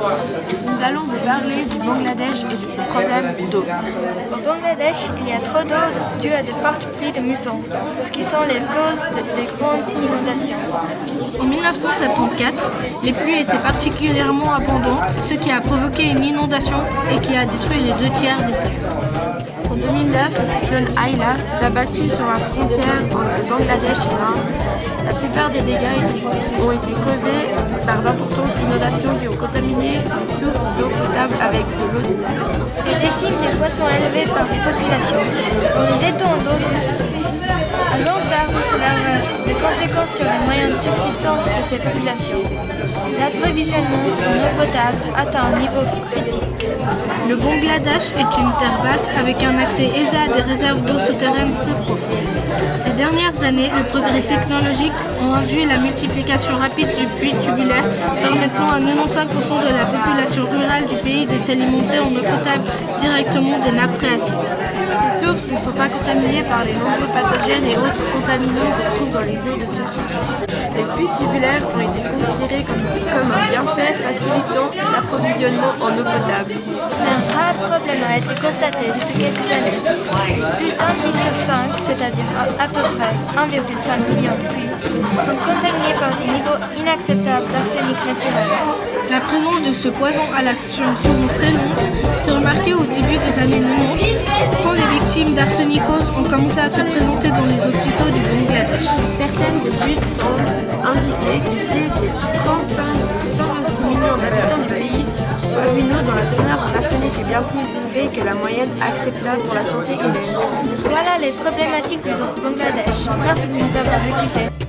Nous allons vous parler du Bangladesh et de ses problèmes d'eau. Au Bangladesh, il y a trop d'eau due à de fortes pluies de mousson, ce qui sont les causes de- des grandes inondations. En 1974, les pluies étaient particulièrement abondantes, ce qui a provoqué une inondation et qui a détruit les deux tiers des terres. En 2009, le cyclone Ayla s'est abattu sur la frontière entre le Bangladesh et l'Inde. La plupart des dégâts ont été causés par d'importantes inondations qui ont contaminé les sources d'eau potable avec de l'eau de mer. Les décimes des poissons élevés par des populations dans les étangs d'eau douce. À long terme, cela aura des conséquences sur les moyens de subsistance de ces populations. L'approvisionnement potable atteint un niveau critique. Le Bangladesh est une terre basse avec un accès aisé à des réserves d'eau souterraines peu profondes. Ces dernières années, le progrès technologique ont induit la multiplication rapide du puits tubulaire, permettant à 95% de la population rurale du pays de s'alimenter en eau potable directement des nappes phréatiques. Ces sources ne sont pas contaminées par les nombreux pathogènes et autres contaminants qu'on trouve dans les eaux de surface. Les puits tubulaires ont été considérés comme, comme un bienfait facilitant l'approvisionnement en eau potable. Mais un grave problème a été constaté depuis quelques années. Plus d'un puits sur cinq, c'est-à-dire à, peu près 1,5 million de puits, sont contaminés par des niveaux inacceptables d'arsenic naturel. La présence de ce poison à l'action souvent très lente s'est remarquée au début des années 90, quand les victimes d'arsenicose ont commencé à se présenter dans les hôpitaux du Bangladesh. Certaines études semblent indiquer que plus de 35 est bien plus élevée que la moyenne acceptable pour la santé humaine. Voilà les problématiques du Bangladesh. Merci de nous avoir écoutés.